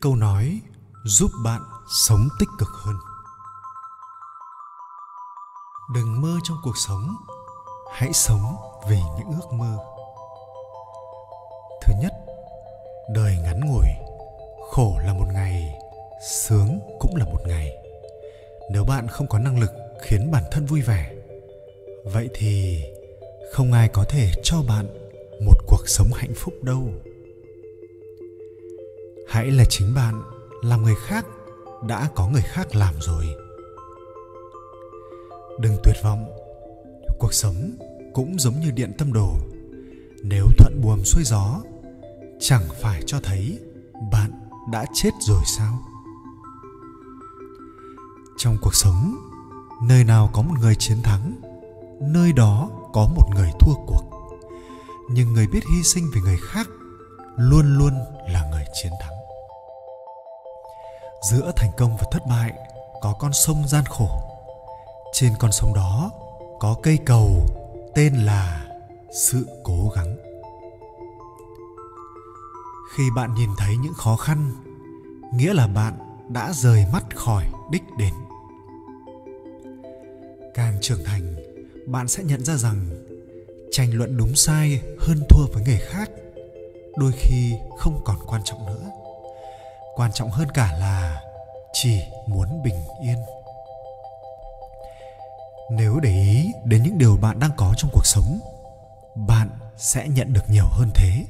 câu nói giúp bạn sống tích cực hơn. Đừng mơ trong cuộc sống, hãy sống vì những ước mơ. Thứ nhất, đời ngắn ngủi, khổ là một ngày, sướng cũng là một ngày. Nếu bạn không có năng lực khiến bản thân vui vẻ, vậy thì không ai có thể cho bạn một cuộc sống hạnh phúc đâu hãy là chính bạn, làm người khác, đã có người khác làm rồi. Đừng tuyệt vọng, cuộc sống cũng giống như điện tâm đồ. Nếu thuận buồm xuôi gió, chẳng phải cho thấy bạn đã chết rồi sao? Trong cuộc sống, nơi nào có một người chiến thắng, nơi đó có một người thua cuộc. Nhưng người biết hy sinh vì người khác luôn luôn là người chiến thắng giữa thành công và thất bại có con sông gian khổ. Trên con sông đó có cây cầu tên là sự cố gắng. Khi bạn nhìn thấy những khó khăn, nghĩa là bạn đã rời mắt khỏi đích đến. Càng trưởng thành, bạn sẽ nhận ra rằng tranh luận đúng sai hơn thua với người khác đôi khi không còn quan trọng nữa quan trọng hơn cả là chỉ muốn bình yên. Nếu để ý đến những điều bạn đang có trong cuộc sống, bạn sẽ nhận được nhiều hơn thế.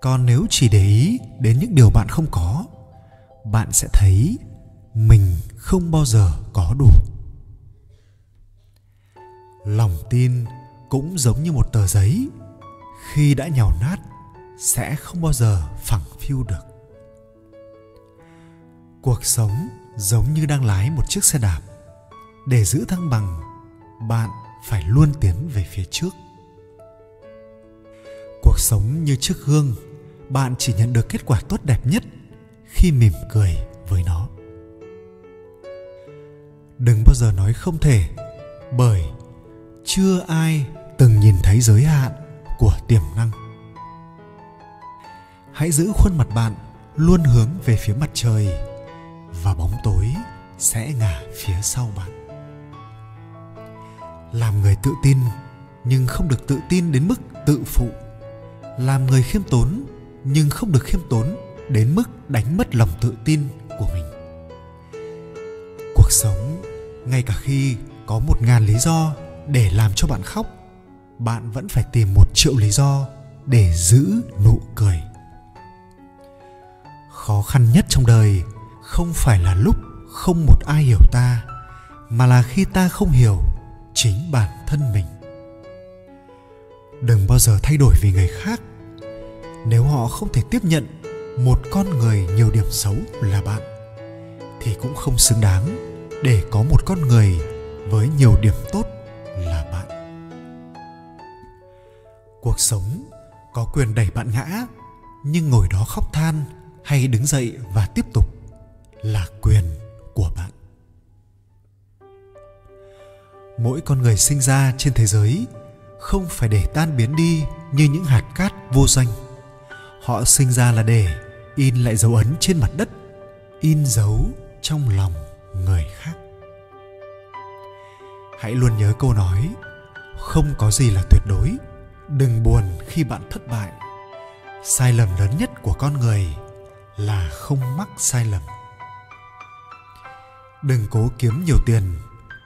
Còn nếu chỉ để ý đến những điều bạn không có, bạn sẽ thấy mình không bao giờ có đủ. Lòng tin cũng giống như một tờ giấy, khi đã nhào nát sẽ không bao giờ phẳng phiu được cuộc sống giống như đang lái một chiếc xe đạp. Để giữ thăng bằng, bạn phải luôn tiến về phía trước. Cuộc sống như chiếc gương, bạn chỉ nhận được kết quả tốt đẹp nhất khi mỉm cười với nó. Đừng bao giờ nói không thể, bởi chưa ai từng nhìn thấy giới hạn của tiềm năng. Hãy giữ khuôn mặt bạn luôn hướng về phía mặt trời và bóng tối sẽ ngả phía sau bạn. Làm người tự tin nhưng không được tự tin đến mức tự phụ. Làm người khiêm tốn nhưng không được khiêm tốn đến mức đánh mất lòng tự tin của mình. Cuộc sống, ngay cả khi có một ngàn lý do để làm cho bạn khóc, bạn vẫn phải tìm một triệu lý do để giữ nụ cười. Khó khăn nhất trong đời không phải là lúc không một ai hiểu ta, mà là khi ta không hiểu chính bản thân mình. Đừng bao giờ thay đổi vì người khác. Nếu họ không thể tiếp nhận một con người nhiều điểm xấu là bạn, thì cũng không xứng đáng để có một con người với nhiều điểm tốt là bạn. Cuộc sống có quyền đẩy bạn ngã, nhưng ngồi đó khóc than hay đứng dậy và tiếp tục là quyền của bạn. Mỗi con người sinh ra trên thế giới không phải để tan biến đi như những hạt cát vô danh. Họ sinh ra là để in lại dấu ấn trên mặt đất, in dấu trong lòng người khác. Hãy luôn nhớ câu nói, không có gì là tuyệt đối, đừng buồn khi bạn thất bại. Sai lầm lớn nhất của con người là không mắc sai lầm đừng cố kiếm nhiều tiền,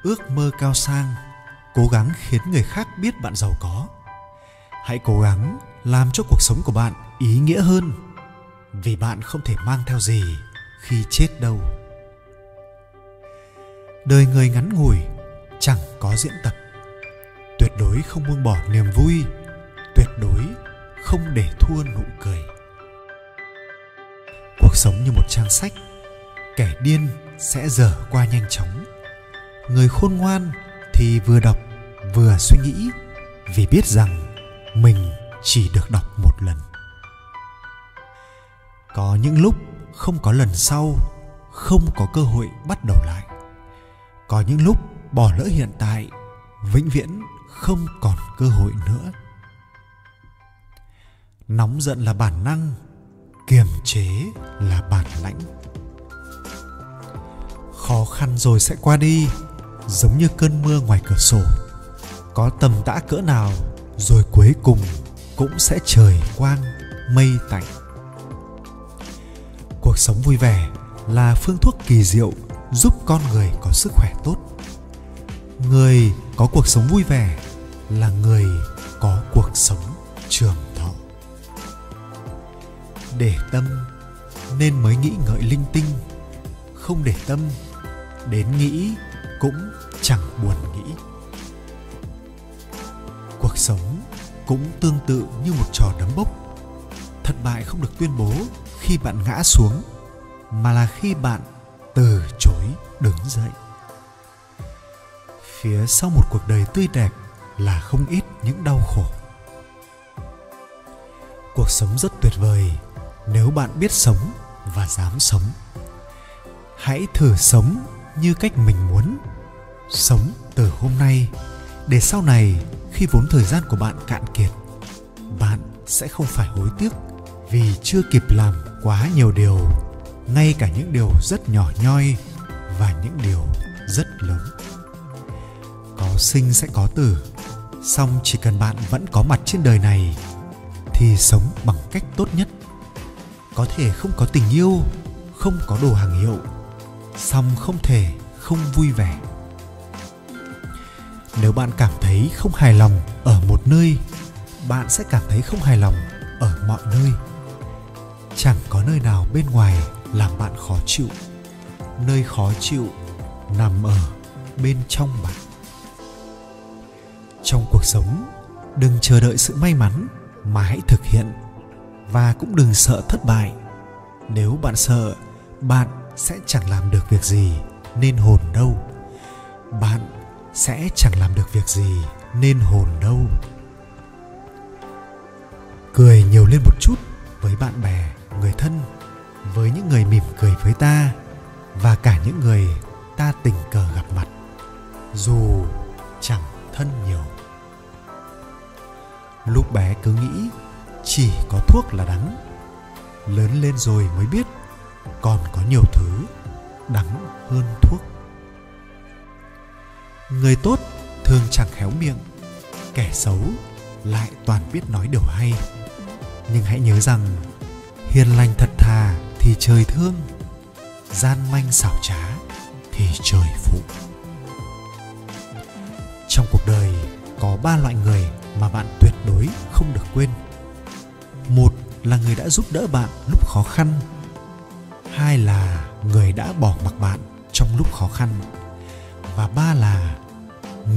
ước mơ cao sang, cố gắng khiến người khác biết bạn giàu có. Hãy cố gắng làm cho cuộc sống của bạn ý nghĩa hơn, vì bạn không thể mang theo gì khi chết đâu. Đời người ngắn ngủi chẳng có diễn tập. Tuyệt đối không buông bỏ niềm vui, tuyệt đối không để thua nụ cười. Cuộc sống như một trang sách, kẻ điên sẽ dở qua nhanh chóng. Người khôn ngoan thì vừa đọc, vừa suy nghĩ, vì biết rằng mình chỉ được đọc một lần. Có những lúc không có lần sau, không có cơ hội bắt đầu lại. Có những lúc bỏ lỡ hiện tại, vĩnh viễn không còn cơ hội nữa. Nóng giận là bản năng, kiềm chế là bản lãnh khó khăn rồi sẽ qua đi, giống như cơn mưa ngoài cửa sổ. Có tầm tã cỡ nào, rồi cuối cùng cũng sẽ trời quang, mây tạnh. Cuộc sống vui vẻ là phương thuốc kỳ diệu giúp con người có sức khỏe tốt. Người có cuộc sống vui vẻ là người có cuộc sống trường thọ. Để tâm, nên mới nghĩ ngợi linh tinh, không để tâm đến nghĩ cũng chẳng buồn nghĩ. Cuộc sống cũng tương tự như một trò đấm bốc. Thất bại không được tuyên bố khi bạn ngã xuống, mà là khi bạn từ chối đứng dậy. Phía sau một cuộc đời tươi đẹp là không ít những đau khổ. Cuộc sống rất tuyệt vời nếu bạn biết sống và dám sống. Hãy thử sống như cách mình muốn. Sống từ hôm nay, để sau này khi vốn thời gian của bạn cạn kiệt, bạn sẽ không phải hối tiếc vì chưa kịp làm quá nhiều điều, ngay cả những điều rất nhỏ nhoi và những điều rất lớn. Có sinh sẽ có tử, song chỉ cần bạn vẫn có mặt trên đời này thì sống bằng cách tốt nhất. Có thể không có tình yêu, không có đồ hàng hiệu song không thể không vui vẻ. Nếu bạn cảm thấy không hài lòng ở một nơi, bạn sẽ cảm thấy không hài lòng ở mọi nơi. Chẳng có nơi nào bên ngoài làm bạn khó chịu. Nơi khó chịu nằm ở bên trong bạn. Trong cuộc sống, đừng chờ đợi sự may mắn mà hãy thực hiện. Và cũng đừng sợ thất bại. Nếu bạn sợ, bạn sẽ chẳng làm được việc gì, nên hồn đâu? Bạn sẽ chẳng làm được việc gì, nên hồn đâu? Cười nhiều lên một chút với bạn bè, người thân, với những người mỉm cười với ta, và cả những người ta tình cờ gặp mặt, dù chẳng thân nhiều. Lúc bé cứ nghĩ chỉ có thuốc là đắng, lớn lên rồi mới biết còn có nhiều thứ đắng hơn thuốc. Người tốt thường chẳng khéo miệng, kẻ xấu lại toàn biết nói điều hay. Nhưng hãy nhớ rằng, hiền lành thật thà thì trời thương, gian manh xảo trá thì trời phụ. Trong cuộc đời, có ba loại người mà bạn tuyệt đối không được quên. Một là người đã giúp đỡ bạn lúc khó khăn hai là người đã bỏ mặc bạn trong lúc khó khăn. Và ba là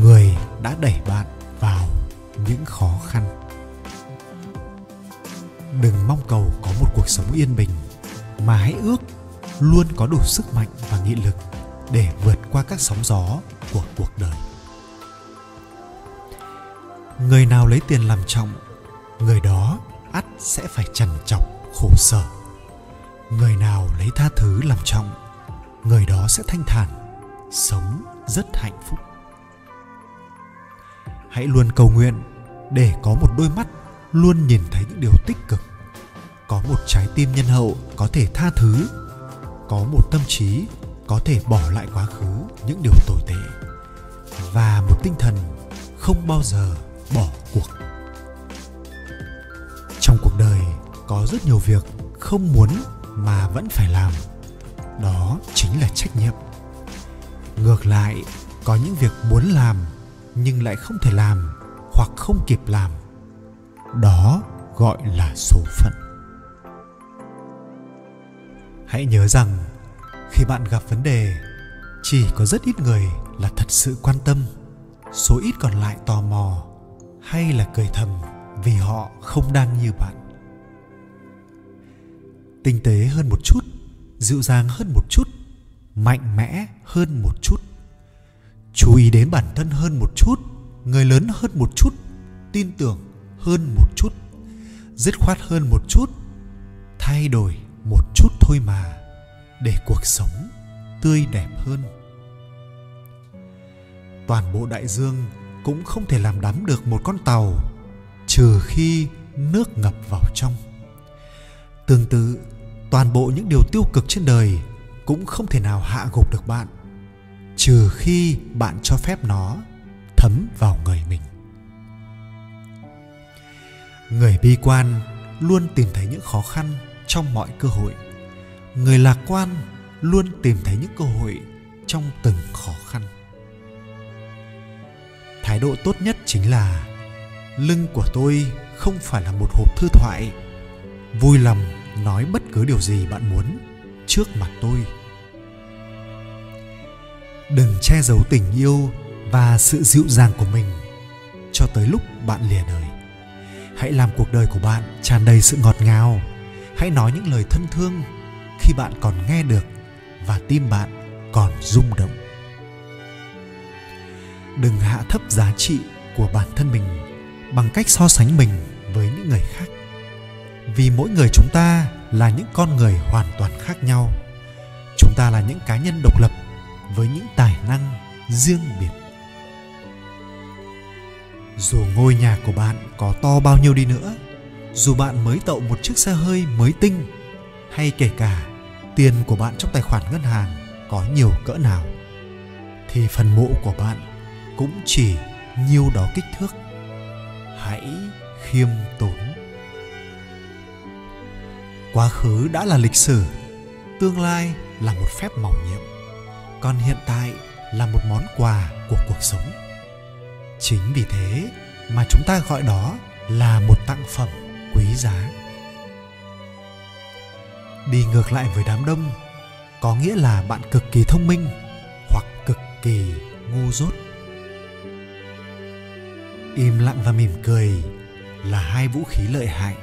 người đã đẩy bạn vào những khó khăn. Đừng mong cầu có một cuộc sống yên bình, mà hãy ước luôn có đủ sức mạnh và nghị lực để vượt qua các sóng gió của cuộc đời. Người nào lấy tiền làm trọng, người đó ắt sẽ phải trằn trọc, khổ sở người nào lấy tha thứ làm trọng, người đó sẽ thanh thản, sống rất hạnh phúc. Hãy luôn cầu nguyện để có một đôi mắt luôn nhìn thấy những điều tích cực, có một trái tim nhân hậu có thể tha thứ, có một tâm trí có thể bỏ lại quá khứ những điều tồi tệ và một tinh thần không bao giờ bỏ cuộc. Trong cuộc đời có rất nhiều việc không muốn mà vẫn phải làm, đó chính là trách nhiệm. Ngược lại, có những việc muốn làm nhưng lại không thể làm hoặc không kịp làm, đó gọi là số phận. Hãy nhớ rằng, khi bạn gặp vấn đề, chỉ có rất ít người là thật sự quan tâm, số ít còn lại tò mò hay là cười thầm vì họ không đang như bạn tinh tế hơn một chút, dịu dàng hơn một chút, mạnh mẽ hơn một chút. Chú ý đến bản thân hơn một chút, người lớn hơn một chút, tin tưởng hơn một chút, dứt khoát hơn một chút, thay đổi một chút thôi mà, để cuộc sống tươi đẹp hơn. Toàn bộ đại dương cũng không thể làm đắm được một con tàu, trừ khi nước ngập vào trong. Tương tự toàn bộ những điều tiêu cực trên đời cũng không thể nào hạ gục được bạn, trừ khi bạn cho phép nó thấm vào người mình. Người bi quan luôn tìm thấy những khó khăn trong mọi cơ hội. Người lạc quan luôn tìm thấy những cơ hội trong từng khó khăn. Thái độ tốt nhất chính là, lưng của tôi không phải là một hộp thư thoại, vui lòng nói bất cứ điều gì bạn muốn trước mặt tôi. Đừng che giấu tình yêu và sự dịu dàng của mình cho tới lúc bạn lìa đời. Hãy làm cuộc đời của bạn tràn đầy sự ngọt ngào. Hãy nói những lời thân thương khi bạn còn nghe được và tim bạn còn rung động. Đừng hạ thấp giá trị của bản thân mình bằng cách so sánh mình với những người khác vì mỗi người chúng ta là những con người hoàn toàn khác nhau. Chúng ta là những cá nhân độc lập với những tài năng riêng biệt. Dù ngôi nhà của bạn có to bao nhiêu đi nữa, dù bạn mới tậu một chiếc xe hơi mới tinh, hay kể cả tiền của bạn trong tài khoản ngân hàng có nhiều cỡ nào, thì phần mộ của bạn cũng chỉ nhiêu đó kích thước. Hãy khiêm tốn quá khứ đã là lịch sử, tương lai là một phép màu nhiệm, còn hiện tại là một món quà của cuộc sống. Chính vì thế mà chúng ta gọi đó là một tặng phẩm quý giá. Đi ngược lại với đám đông, có nghĩa là bạn cực kỳ thông minh hoặc cực kỳ ngu dốt. Im lặng và mỉm cười là hai vũ khí lợi hại.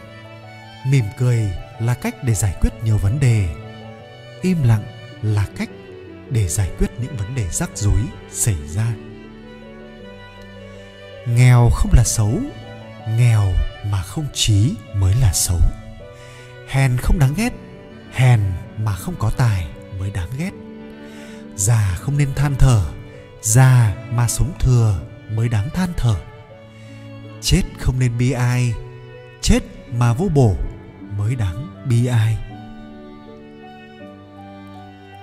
Mỉm cười là cách để giải quyết nhiều vấn đề. Im lặng là cách để giải quyết những vấn đề rắc rối xảy ra. Nghèo không là xấu, nghèo mà không trí mới là xấu. Hèn không đáng ghét, hèn mà không có tài mới đáng ghét. Già không nên than thở, già mà sống thừa mới đáng than thở. Chết không nên bi ai, chết mà vô bổ mới đáng bi ai.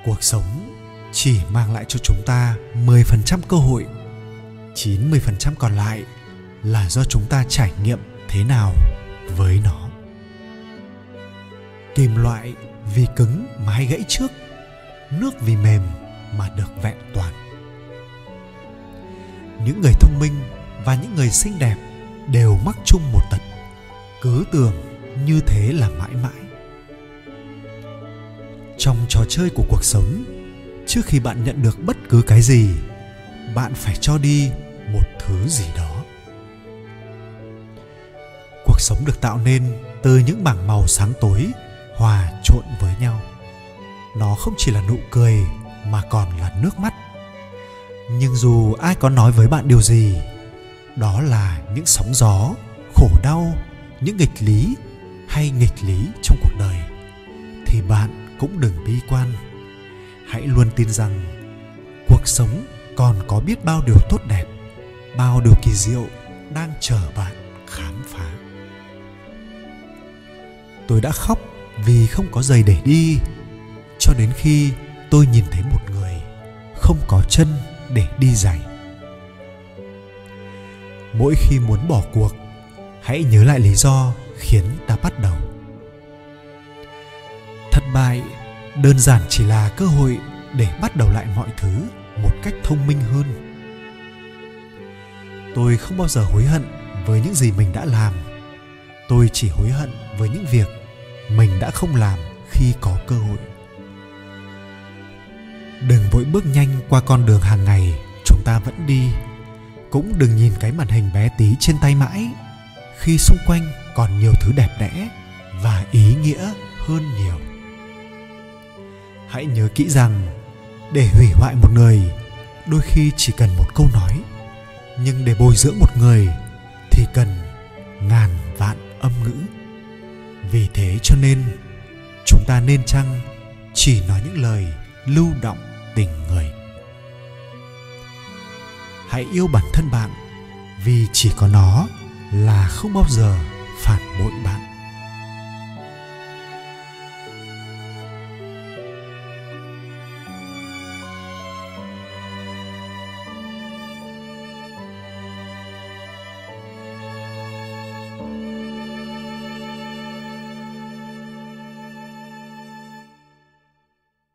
Cuộc sống chỉ mang lại cho chúng ta 10% cơ hội 90% còn lại là do chúng ta trải nghiệm thế nào với nó. Kim loại vì cứng mà hay gãy trước, nước vì mềm mà được vẹn toàn. Những người thông minh và những người xinh đẹp đều mắc chung một tật, cứ tưởng như thế là mãi mãi. Trong trò chơi của cuộc sống, trước khi bạn nhận được bất cứ cái gì, bạn phải cho đi một thứ gì đó. Cuộc sống được tạo nên từ những bảng màu sáng tối, hòa trộn với nhau. Nó không chỉ là nụ cười mà còn là nước mắt. Nhưng dù ai có nói với bạn điều gì, đó là những sóng gió, khổ đau, những nghịch lý hay nghịch lý trong cuộc đời, thì bạn cũng đừng bi quan. Hãy luôn tin rằng cuộc sống còn có biết bao điều tốt đẹp, bao điều kỳ diệu đang chờ bạn khám phá. Tôi đã khóc vì không có giày để đi, cho đến khi tôi nhìn thấy một người không có chân để đi giày. Mỗi khi muốn bỏ cuộc, hãy nhớ lại lý do khiến ta bắt đầu. Thất bại đơn giản chỉ là cơ hội để bắt đầu lại mọi thứ một cách thông minh hơn. Tôi không bao giờ hối hận với những gì mình đã làm. Tôi chỉ hối hận với những việc mình đã không làm khi có cơ hội. Đừng vội bước nhanh qua con đường hàng ngày, chúng ta vẫn đi. Cũng đừng nhìn cái màn hình bé tí trên tay mãi. Khi xung quanh còn nhiều thứ đẹp đẽ và ý nghĩa hơn nhiều. Hãy nhớ kỹ rằng, để hủy hoại một người, đôi khi chỉ cần một câu nói. Nhưng để bồi dưỡng một người thì cần ngàn vạn âm ngữ. Vì thế cho nên, chúng ta nên chăng chỉ nói những lời lưu động tình người? Hãy yêu bản thân bạn vì chỉ có nó là không bao giờ phản bội bạn.